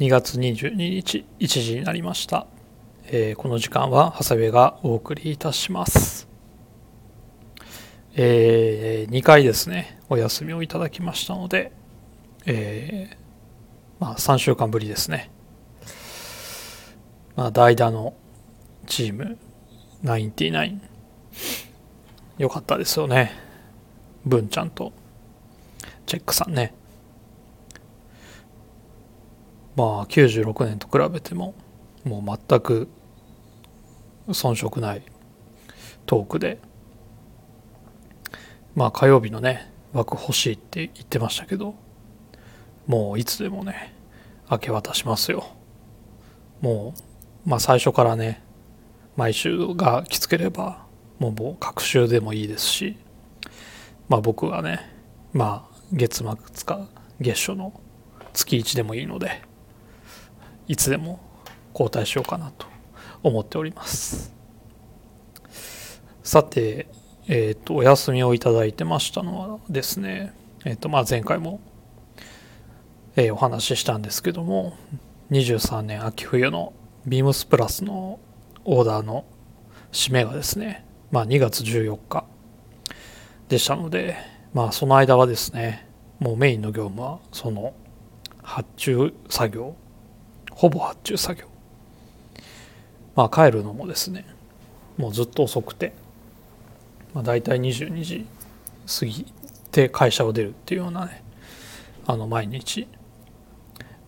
2月22日1時になりました、えーこの時間は長谷部がお送りいたします。え2回ですねお休みをいただきましたのでえーまあ3週間ぶりですね。まあ代打のチーム99よかったですよね。文ちゃんとチェックさんね。まあ96年と比べてももう全く遜色ないトークでまあ火曜日のね枠欲しいって言ってましたけどもういつでもね明け渡しますよ。もうまあ最初からね毎週がきつければもうもう隔週でもいいですしまあ僕はねまあ月末か月初の月1でもいいのでいつでも交代しようかなと思っております。さてえっ、とお休みをいただいてましたのはですねえっ、とまあ前回も、えーお話ししたんですけども23年秋冬のビームスプラスのオーダーの締めがですねまあ2月14日でしたのでまあその間はですねもうメインの業務はその発注作業ほぼ発注作業。まあ帰るのもですね。もうずっと遅くて、まあ、大体22時過ぎて会社を出るっていうようなね。あの毎日。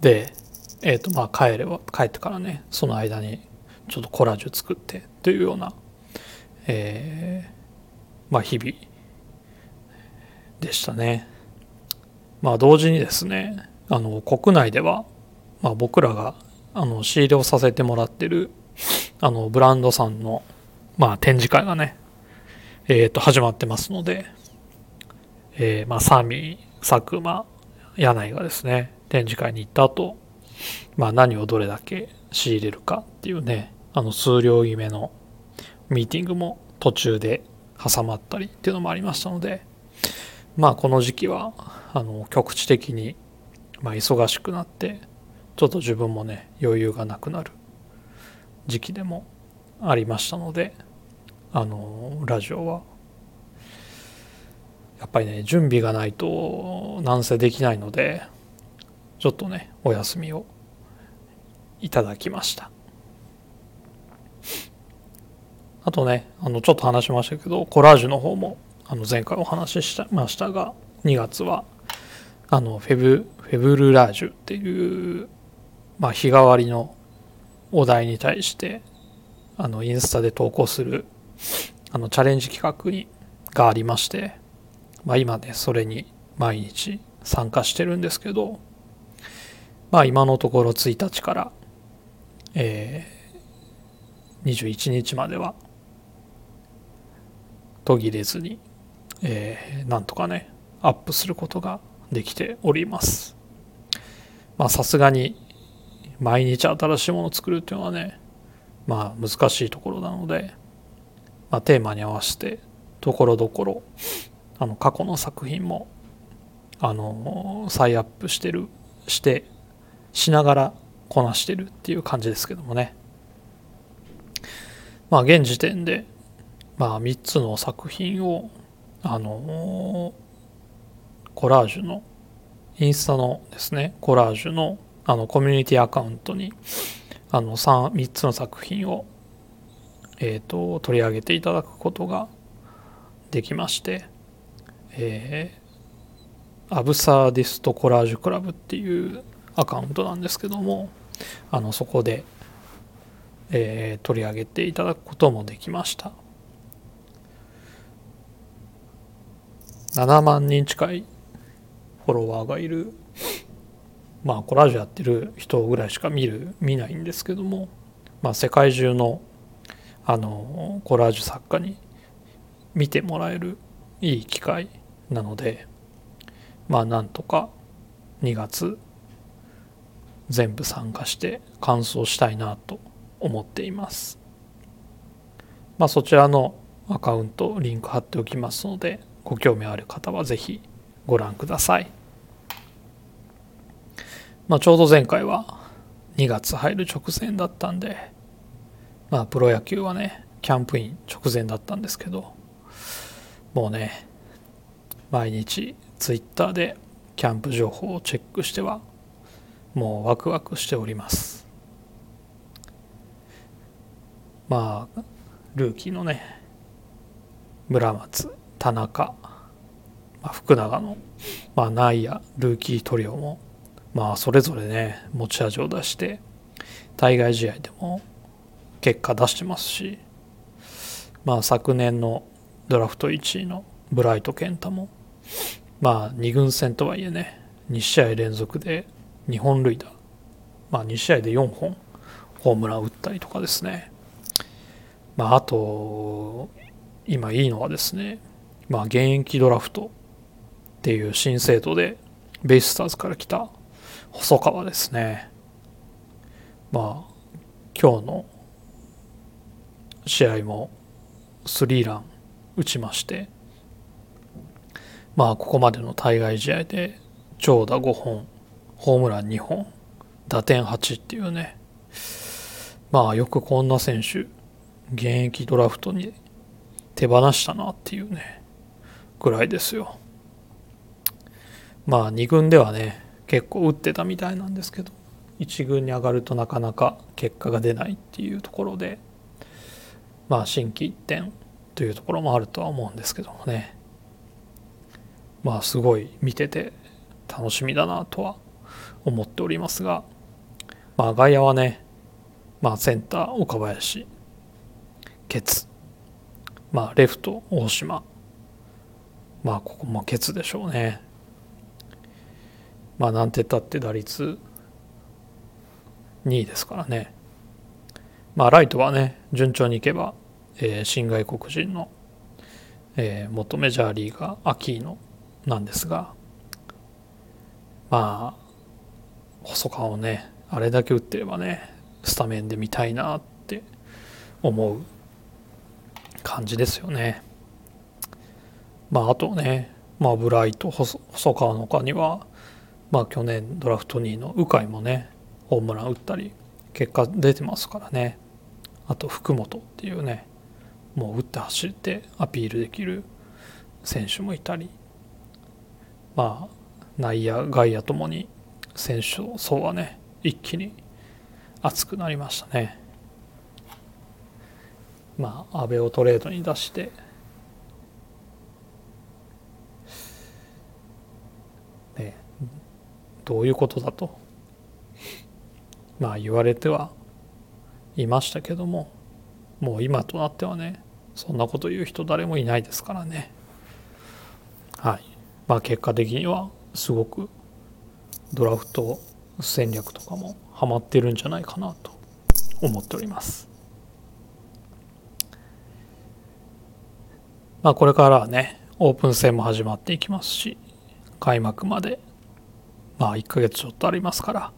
でえっ、とまあ帰れば帰ってからねその間にちょっとコラージュ作ってというようなえーまあ日々でしたね。まあ同時にですねあの国内ではまあ、僕らがあの仕入れをさせてもらってるあのブランドさんの、まあ、展示会がね、えー、と始まってますので、えーまあ、サミー佐久間柳井がですね展示会に行った後、まあ何をどれだけ仕入れるかっていうねあの数量決めのミーティングも途中で挟まったりっていうのもありましたのでまあこの時期はあの局地的に、まあ、忙しくなってちょっと自分もね余裕がなくなる時期でもありましたのであのラジオはやっぱりね準備がないとなんせできないのでちょっとねお休みをいただきました。あとねあのちょっと話しましたけどコラージュの方もあの前回お話ししましたが2月はあのフェブフェブルラージュっていうまあ、日替わりのお題に対してあのインスタで投稿するあのチャレンジ企画にがありまして、まあ、今ねそれに毎日参加してるんですけど、まあ、今のところ1日から、えー、21日までは途切れずに、えーなんとかねアップすることができております。まあさすがに毎日新しいものを作るっていうのはねまあ難しいところなので、まあ、テーマに合わせてところどころあの過去の作品もあの再アップしてるしてしながらこなしてるっていう感じですけどもね。まあ現時点でまあ3つの作品をあのコラージュのインスタのですねコラージュのあのコミュニティアカウントにあの 3, 3つの作品を、えー、と取り上げていただくことができまして、えー、アブサーディストコラージュクラブっていうアカウントなんですけどもあのそこで、えー取り上げていただくこともできました。7万人近いフォロワーがいるまあコラージュやってる人ぐらいしか見る見ないんですけども、まあ、世界中のあのコラージュ作家に見てもらえるいい機会なのでまあなんとか2月全部参加して完走したいなと思っています。まあそちらのアカウントリンク貼っておきますのでご興味ある方はぜひご覧ください。まあ、ちょうど前回は2月入る直前だったんでまあプロ野球はねキャンプイン直前だったんですけどもうね毎日ツイッターでキャンプ情報をチェックしてはもうワクワクしております。まあルーキーのね村松田中、まあ、福永の、まあ、内野ルーキートリオもまあそれぞれね持ち味を出して対外試合でも結果出してますしまあ昨年のドラフト1位のブライト健太もまあ2軍戦とはいえね2試合連続で2本塁打まあ2試合で4本ホームラン打ったりとかですね。まああと今いいのはですねまあ現役ドラフトっていう新制度でベイスターズから来た細川ですね。まあ今日の試合もスリーラン打ちましてまあここまでの対外試合で長打5本ホームラン2本打点8っていうね。まあよくこんな選手現役ドラフトに手放したなっていうねぐらいですよ。まあ2軍ではね結構打ってたみたいなんですけど1軍に上がるとなかなか結果が出ないっていうところでまあ心機一転というところもあるとは思うんですけどもね。まあすごい見てて楽しみだなとは思っておりますがまあ外野はねまあセンター岡林ケツまあレフト大島まあここもケツでしょうね。まあなんてったって打率2位ですからねまあライトはね順調にいけば、えー、新外国人の、えー、元メジャーリーガーアキーノなんですがまあ細川をねあれだけ打ってればねスタメンで見たいなって思う感じですよね。まああとね、まあ、ブライト細川の他には、まあ、去年ドラフト2位の鵜飼もねホームラン打ったり結果出てますからね。あと福本っていうねもう打って走ってアピールできる選手もいたり。まあ内野外野ともに選手層はね一気に熱くなりましたね。まあ阿部をトレードに出してねどういうことだと。まあ言われてはいましたけどももう今となってはねそんなこと言う人誰もいないですからね。はい。まあ結果的にはすごくドラフト戦略とかもハマってるんじゃないかなと思っております。まあこれからはねオープン戦も始まっていきますし開幕までまあ1ヶ月ちょっとありますから。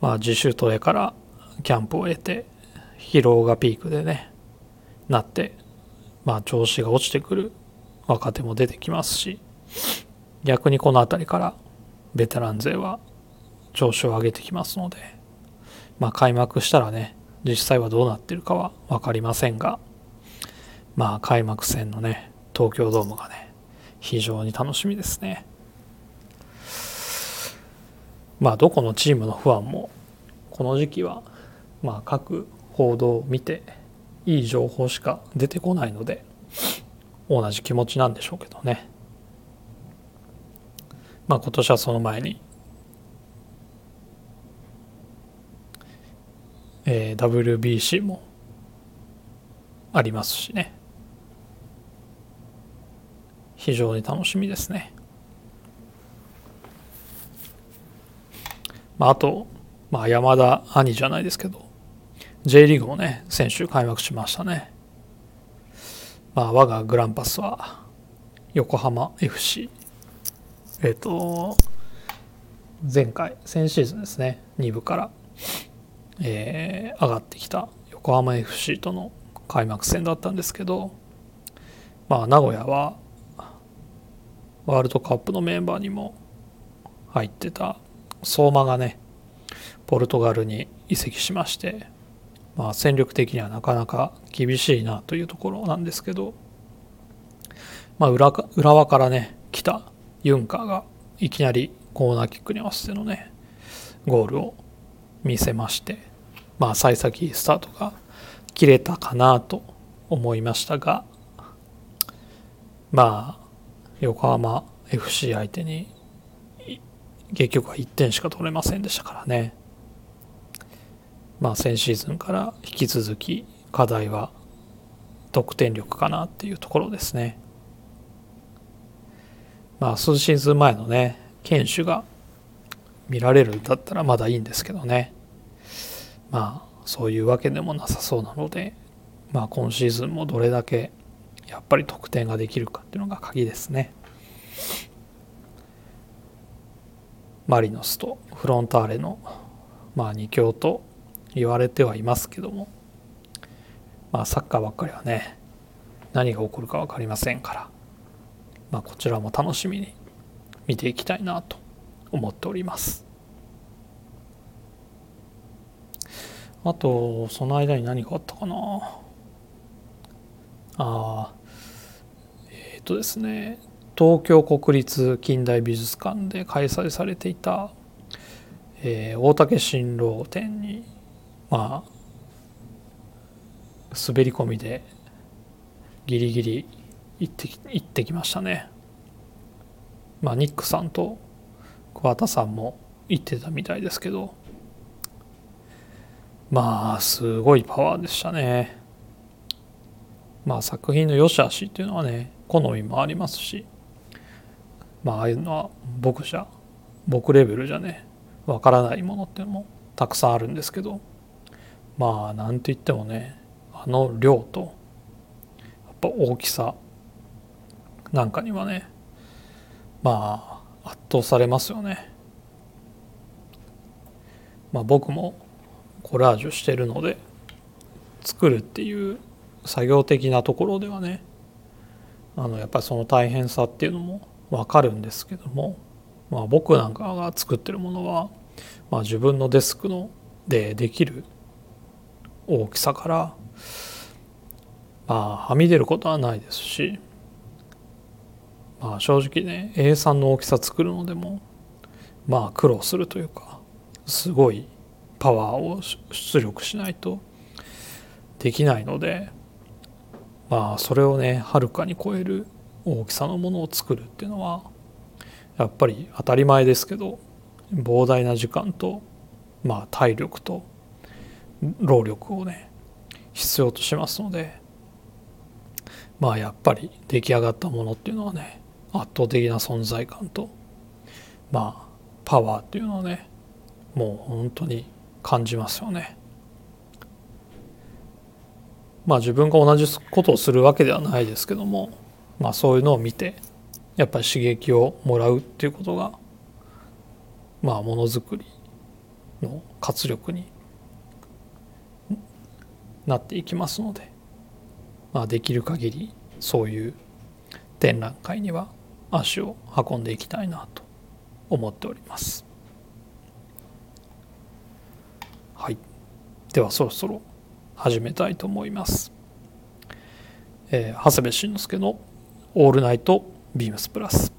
まあ自主トレからキャンプを得て疲労がピークでねなってまあ調子が落ちてくる若手も出てきますし逆にこの辺りからベテラン勢は調子を上げてきますのでまあ開幕したらね実際はどうなってるかは分かりませんがまあ開幕戦のね東京ドームがね非常に楽しみですね。まあどこのチームのファンもこの時期はまあ各報道を見ていい情報しか出てこないので同じ気持ちなんでしょうけどねまあ今年はその前にえー、WBC もありますしね非常に楽しみですね。まあ、あと、まあ、山田兄じゃないですけど J リーグもね先週開幕しましたね。まあ、我がグランパスは横浜 FC えっ、と前回先シーズンですね2部から、えー、上がってきた横浜 FC との開幕戦だったんですけどまあ名古屋はワールドカップのメンバーにも入ってた相馬がねポルトガルに移籍しまして、まあ、戦力的にはなかなか厳しいなというところなんですけど、まあ裏、浦和からね来たユンカーがいきなりコーナーキックに合わせてのねゴールを見せましてまあ幸先スタートが切れたかなと思いましたがまあ横浜 FC 相手に結局は1点しか取れませんでしたからね。まあ先シーズンから引き続き課題は得点力かなっていうところですね。まあ数シーズン前のね堅守が見られるんだったらまだいいんですけどね。まあそういうわけでもなさそうなのでまあ今シーズンもどれだけやっぱり得点ができるかっていうのが鍵ですね。マリノスとフロンターレの、まあ、2強と言われてはいますけども、まあ、サッカーばっかりはね何が起こるか分かりませんから、まあ、こちらも楽しみに見ていきたいなと思っております。あとその間に何かあったかな。ああえっ、ー、とですね。東京国立近代美術館で開催されていた、えー、大竹新郎展にまあ滑り込みでギリギリ行って行ってきましたね。まあニックさんと桑田さんも行ってたみたいですけどまあすごいパワーでしたね。まあ作品の良し悪しっていうのはね好みもありますしまああいうのは僕じゃ僕レベルじゃねわからないものっていうのもたくさんあるんですけどまあなんといってもねあの量とやっぱ大きさなんかにはねまあ圧倒されますよね。まあ僕もコラージュしてるので作るっていう作業的なところではねあのやっぱりその大変さっていうのもわかるんですけども、まあ、僕なんかが作ってるものは、まあ、自分のデスクのでできる大きさからまあはみ出ることはないですし、まあ、正直ね A3 の大きさ作るのでもまあ苦労するというかすごいパワーを出力しないとできないのでまあそれをねはるかに超える大きさのものを作るっていうのはやっぱり当たり前ですけど膨大な時間とまあ体力と労力をね必要としますのでまあやっぱり出来上がったものっていうのはね圧倒的な存在感とまあパワーっていうのをねもう本当に感じますよね。まあ自分が同じことをするわけではないですけどもまあ、そういうのを見てやっぱり刺激をもらうっていうことがまあものづくりの活力になっていきますので、まあ、できる限りそういう展覧会には足を運んでいきたいなと思っております。はい、ではそろそろ始めたいと思います。えー、長谷部慎之介のオールナイトビームスプラス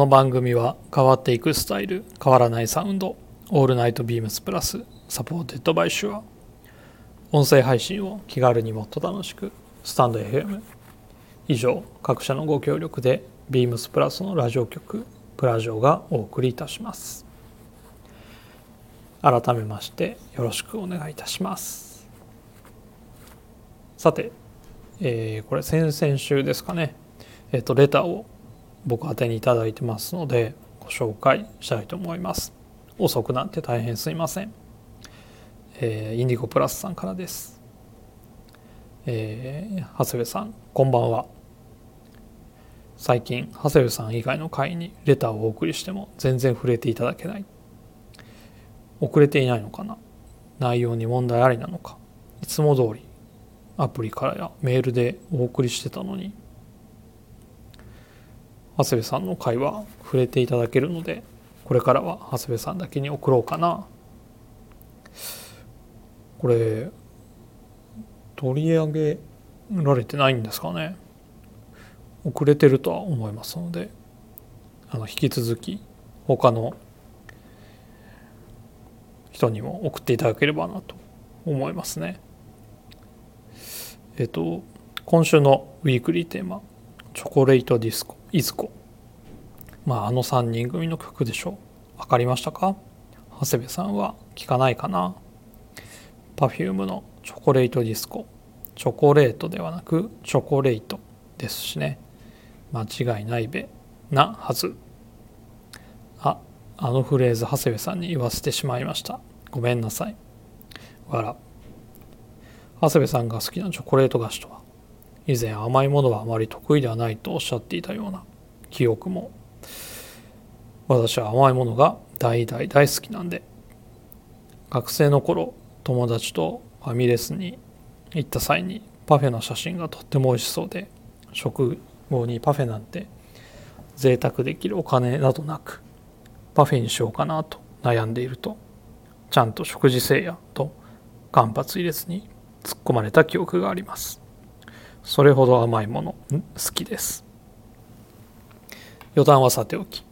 この番組は変わっていくスタイル変わらないサウンド All Night BEAMS PLUS supported by Shure 音声配信を気軽にもっと楽しくスタンド FM 以上各社のご協力で BEAMS PLUS のラジオ局プラジオがお送りいたします。改めましてよろしくお願いいたします。さて、えー、これ先々週ですかね、えっ、ー、とレターを僕宛てに頂いてますのでご紹介したいと思います。遅くなって大変すいません、えー、インディゴプラスさんからです。えー、長谷部さんこんばんは。最近長谷部さん以外の会にレターをお送りしても全然触れていただけない。遅れていないのかな。内容に問題ありなのか。いつも通りアプリからやメールでお送りしてたのに長谷部さんの会話触れていただけるのでこれからは長谷部さんだけに送ろうかな。これ取り上げられてないんですかね。遅れてるとは思いますのであの引き続き他の人にも送っていただければなと思いますね。えっと今週のウィークリーテーマ「チョコレートディスコ。いずこ」まああの3人組の曲でしょ。う分かりましたか？長谷部さんは聞かないかな？Perfume のチョコレートディスコ。チョコレートではなくチョコレートですしね。間違いないべなはず。ああのフレーズ長谷部さんに言わせてしまいました。ごめんなさい。わら長谷部さんが好きなチョコレート菓子とは？以前甘いものはあまり得意ではないとおっしゃっていたような記憶も私は甘いものが大大大好きなんで学生の頃友達とファミレスに行った際にパフェの写真がとっても美味しそうで食後にパフェなんて贅沢できるお金などなくパフェにしようかなと悩んでいるとちゃんと食事せいやと間髪入れずに突っ込まれた記憶があります。それほど甘いもの好きです。余談はさておき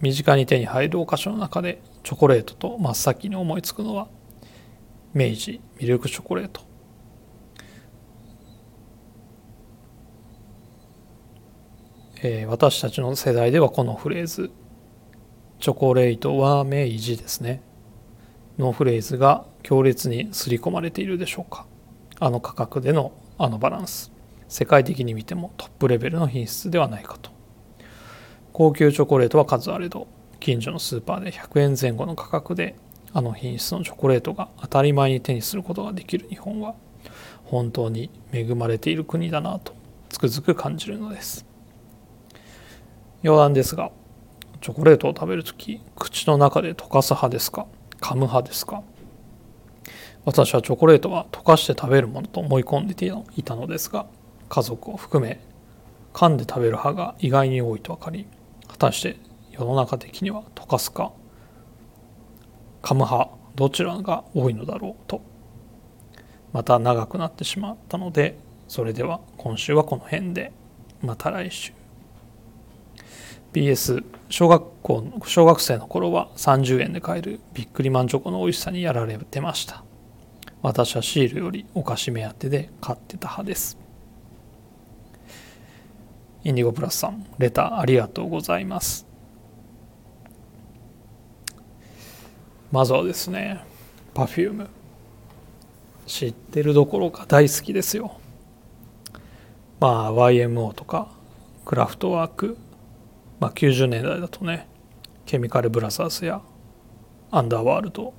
身近に手に入るお菓子の中でチョコレートと真っ先に思いつくのは明治ミルクチョコレート。えー、私たちの世代ではこのフレーズ「チョコレートは明治」ですね。のフレーズが強烈に刷り込まれているでしょうか。あの価格でのあのバランス。世界的に見てもトップレベルの品質ではないかと。高級チョコレートは数あれど近所のスーパーで100円前後の価格であの品質のチョコレートが当たり前に手にすることができる日本は本当に恵まれている国だなとつくづく感じるのです。余談ですがチョコレートを食べる時口の中で溶かす派ですか噛む派ですか？私はチョコレートは溶かして食べるものと思い込んでいたのですが家族を含め噛んで食べる派が意外に多いと分かり果たして世の中的には溶かすか噛む派どちらが多いのだろうとまた長くなってしまったのでそれでは今週はこの辺でまた来週。BS 小学校小学生の頃は30円で買えるビックリマンチョコの美味しさにやられてました。私はシールよりお菓子目当てで買ってた派です。インディゴプラスさんレターありがとうございます。まずはですね Perfume 知ってるどころか大好きですよ。まあ YMO とかクラフトワーク。まあ、90年代だとねケミカルブラザーズやアンダーワールド。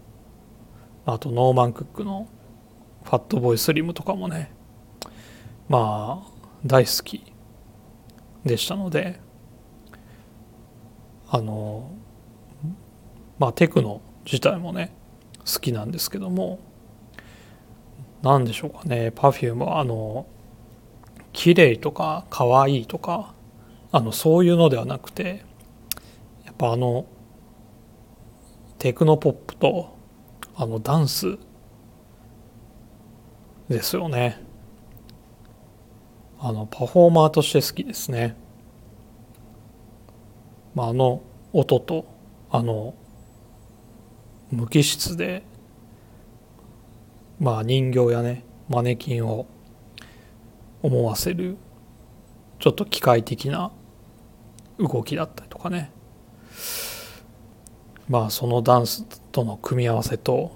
あとノーマン・クックのファットボーイ・スリムとかもね。まあ大好き。でしたのであのまあテクノ自体もね好きなんですけども何でしょうかね Perfume はあの綺麗とか可愛いとかあのそういうのではなくてやっぱあのテクノポップとあのダンスですよね。あのパフォーマーとして好きですね、まあ、あの音とあの無機質でまあ人形やねマネキンを思わせるちょっと機械的な動きだったりとかね。まあそのダンスとの組み合わせと、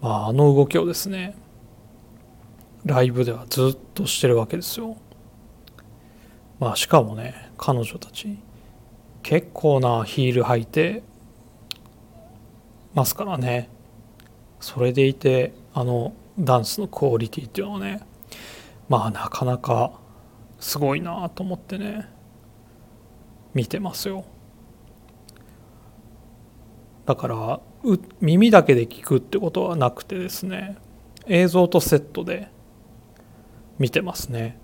まあ、あの動きをですねライブではずっとしてるわけですよ。まあしかもね彼女たち結構なヒール履いてますからね。それでいてあのダンスのクオリティっていうのはねまあなかなかすごいなと思ってね見てますよ。だから耳だけで聞くってことはなくてですね映像とセットで見てますね。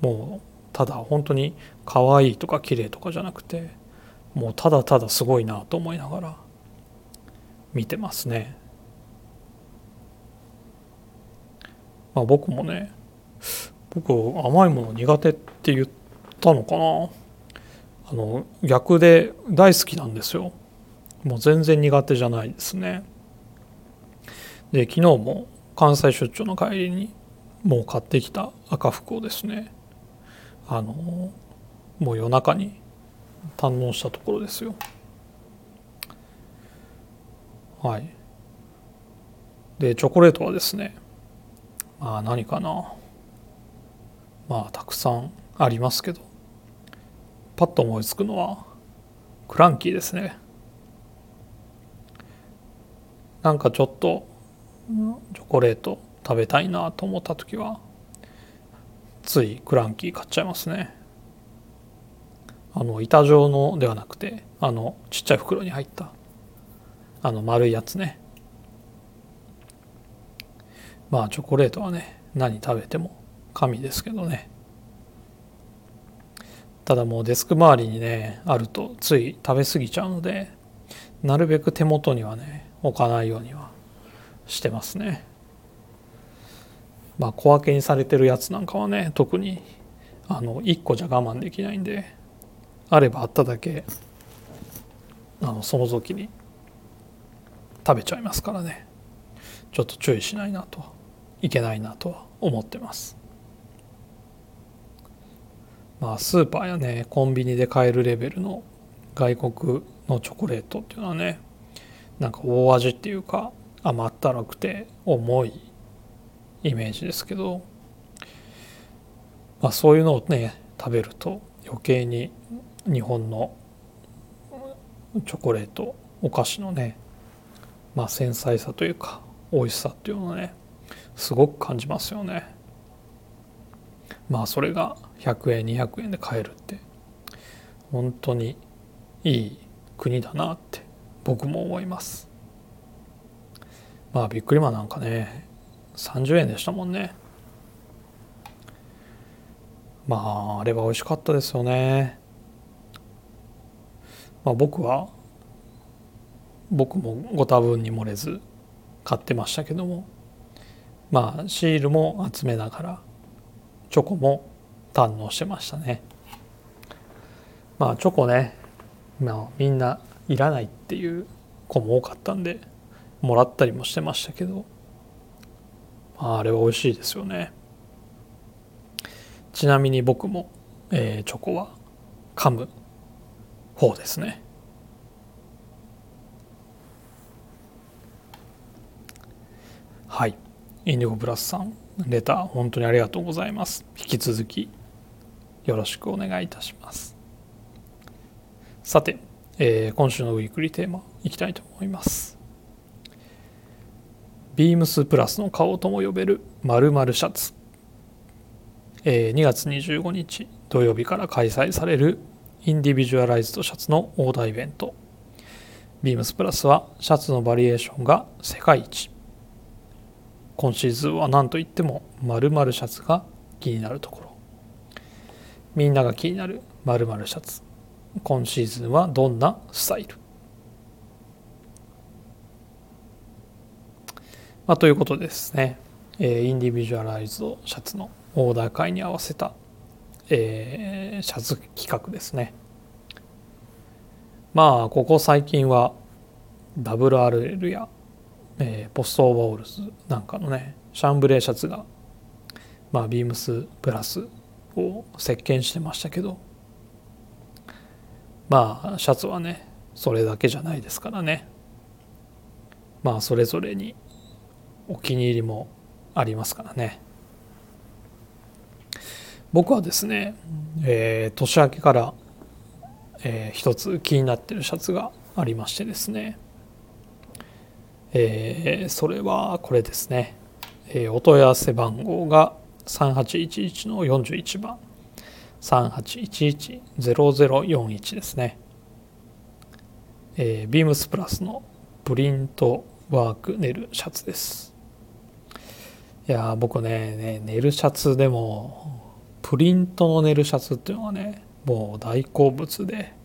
もうただ本当に可愛いとか綺麗とかじゃなくてもうただただすごいなと思いながら見てますね。まあ僕もね僕甘いもの苦手って言ったのかな。あの逆で大好きなんですよ。もう全然苦手じゃないですね。で昨日も関西出張の帰りにもう買ってきた赤服をですねあのもう夜中に堪能したところですよ。はい。でチョコレートはですねまあ何かな。まあたくさんありますけど。パッと思いつくのはクランキーですね。なんかちょっとチョコレート。食べたいなと思った時はついクランキー買っちゃいますね。あの板状のではなくてあのちっちゃい袋に入ったあの丸いやつね。まあチョコレートはね何食べても神ですけどね。ただもうデスク周りにねあるとつい食べ過ぎちゃうのでなるべく手元にはね置かないようにはしてますね。まあ小分けにされてるやつなんかはね特にあの1個じゃ我慢できないんであればあっただけあのその時に食べちゃいますからね。ちょっと注意しないなといけないなとは思ってます。まあスーパーやねコンビニで買えるレベルの外国のチョコレートっていうのはねなんか大味っていうか甘ったるくて重いイメージですけど、まあ、そういうのをね食べると余計に日本のチョコレートお菓子のね、まあ、繊細さというか美味しさっていうのをねすごく感じますよね。まあそれが100円200円で買えるって本当にいい国だなって僕も思いますまあビックリマンなんかね30円でしたもんね。まああれは美味しかったですよね。まあ僕は僕もご多分に漏れず買ってましたけども。まあシールも集めながらチョコも堪能してましたね。まあチョコね、まあ、みんないらないっていう子も多かったんでもらったりもしてましたけど、あ、れは美味しいですよね。ちなみに僕も、えー、チョコは噛む方ですね。はい。インディゴプラスさんレター本当にありがとうございます。引き続きよろしくお願いいたします。さてえー、今週のウィークリーテーマいきたいと思います。ビームスプラスの顔とも呼べる〇〇シャツ、えー、2月25日土曜日から開催されるインディビジュアライズドシャツのオーダーイベント。ビームスプラスはシャツのバリエーションが世界一。今シーズンは何といっても〇〇シャツが気になるところ。みんなが気になる〇〇シャツ。今シーズンはどんなスタイル、まあ、ということですね、えー、インディビジュアライズドシャツのオーダー会に合わせた、えー、シャツ企画ですね。まあここ最近は RRL や、えー、ポストオーバーオールズなんかのねシャンブレーシャツがまあビームスプラスを席巻してましたけどまあシャツはねそれだけじゃないですからね。まあそれぞれにお気に入りもありますからね。僕はですね、えー、年明けから、えー、一つ気になってるシャツがありましてですね、えー、それはこれですね、えー、お問い合わせ番号が3811の41番3811-0041ですね、えー、ビームスプラスのプリントワークネルシャツです。いや僕ねねネルシャツでもプリントのネルシャツっていうのはねもう大好物で。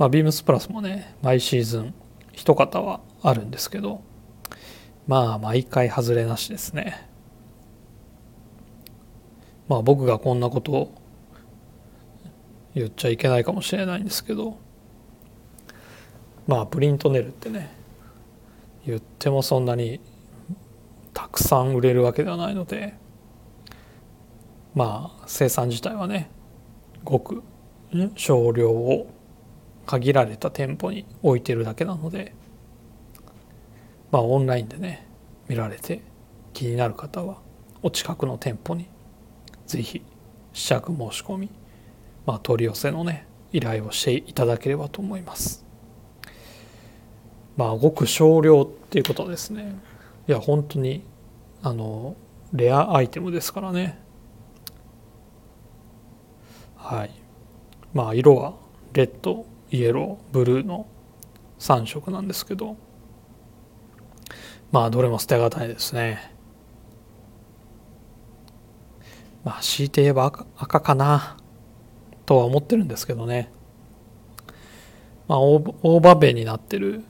まあビームスプラスもね毎シーズン一方はあるんですけどまあ毎回外れなしですね。まあ僕がこんなことを言っちゃいけないかもしれないんですけどまあプリントネルってね言ってもそんなにたくさん売れるわけではないのでまあ生産自体はねごく少量を限られた店舗に置いてるだけなのでまあオンラインでね見られて気になる方はお近くの店舗にぜひ試着申し込みまあ、取り寄せのね依頼をしていただければと思います。まあごく少量っていうことですね。いや本当にあのレアアイテムですからね。はい。まあ色はレッドイエローブルーの3色なんですけど。まあどれも捨てがたいですね。まあ強いて言えば赤赤かなとは思ってるんですけどね、まあ、大場面になってる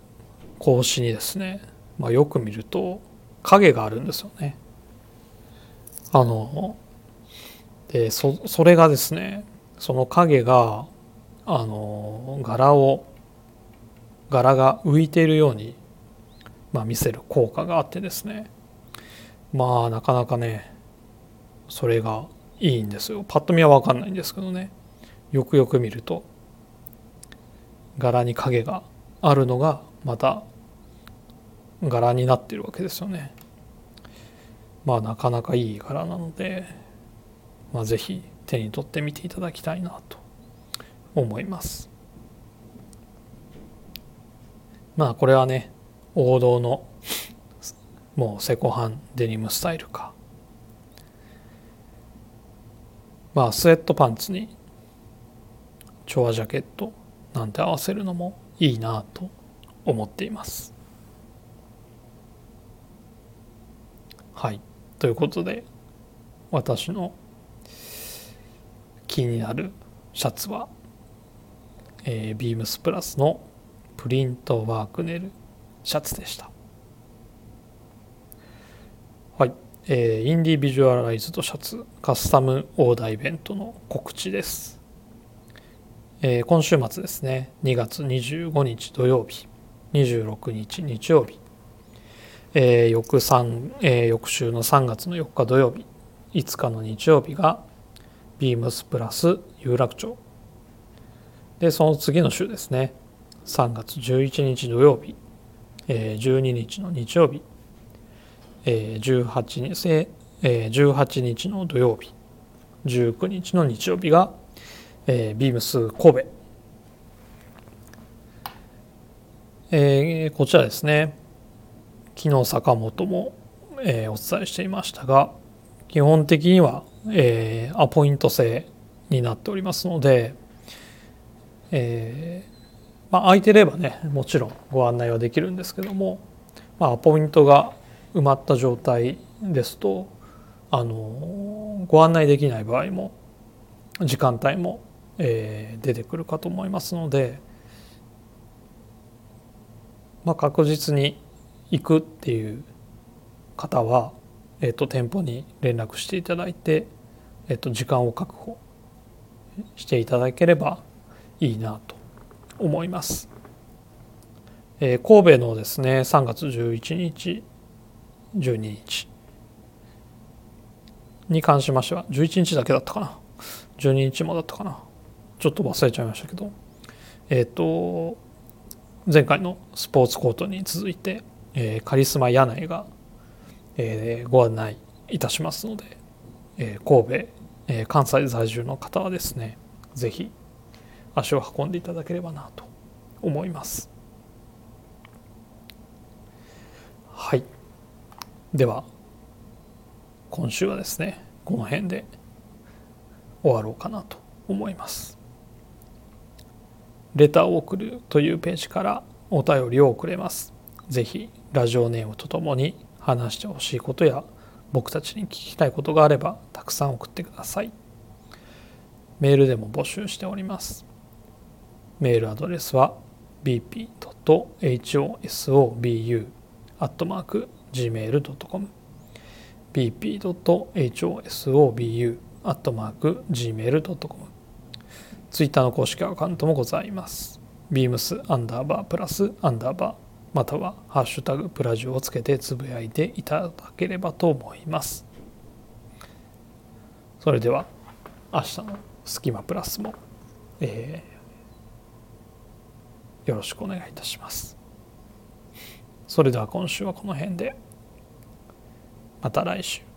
格子にですね、まあ、よく見ると影があるんですよね。あのでそそれがですねその影があの柄を柄が浮いているように、まあ、見せる効果があってですね。まあなかなかねそれがいいんですよ。パッと見は分かんないんですけどね。よくよく見ると柄に影があるのがまた柄になってるわけですよね。まあなかなかいい柄なので、まあ、是非手に取ってみていただきたいなと思います。まあこれはね王道のもうセコハンデニムスタイルかまあスウェットパンツにチョアジャケットなんて合わせるのもいいなと思っています。はい。ということで私の気になるシャツは、えー、ビームスプラスのプリントワークネルシャツでした。はい、えー、インディビジュアライズドシャツカスタムオーダーイベントの告知です。えー、今週末ですね。2月25日土曜日。26日日曜日、えー、翌3、えー、翌週の3月の4日土曜日5日の日曜日がビームスプラス有楽町。でその次の週ですね。3月11日土曜日、えー、12日の日曜日、えー、18, 日、えー、18日の土曜日19日の日曜日がえー、ビームス神戸、えー、こちらですね。昨日坂本も、えー、お伝えしていましたが基本的には、えー、アポイント制になっておりますので、えーまあ、空いてればねもちろんご案内はできるんですけども、まあ、アポイントが埋まった状態ですとあのご案内できない場合も時間帯もえー、出てくるかと思いますので、まあ、確実に行くっていう方は、えー、と店舗に連絡していただいて、えー、と時間を確保していただければいいなと思います。えー、神戸のですね3月11日12日に関しましては11日だけだったかな。12日もだったかな。ちょっと忘れちゃいましたけど。えっ、ー、と前回のスポーツコートに続いて、えー、カリスマ柳井が、えー、ご案内いたしますので、えー、神戸、えー、関西在住の方はですね是非足を運んでいただければなと思います。はい。では今週はですねこの辺で終わろうかなと思います。レターを送るというページからお便りを送れます。ぜひラジオネームとともに話してほしいことや僕たちに聞きたいことがあればたくさん送ってくださいメールでも募集しておりますメールアドレスは bp.hosobu.gmail.com bp.hosobu.gmail.com ツイッターの公式アカウントもございます。beams アンダーバープラスアンダーバーまたはハッシュタグプラジオをつけてつぶやいていただければと思います。それでは明日のスキマプラスも、えー、よろしくお願いいたします。それでは今週はこの辺でまた来週。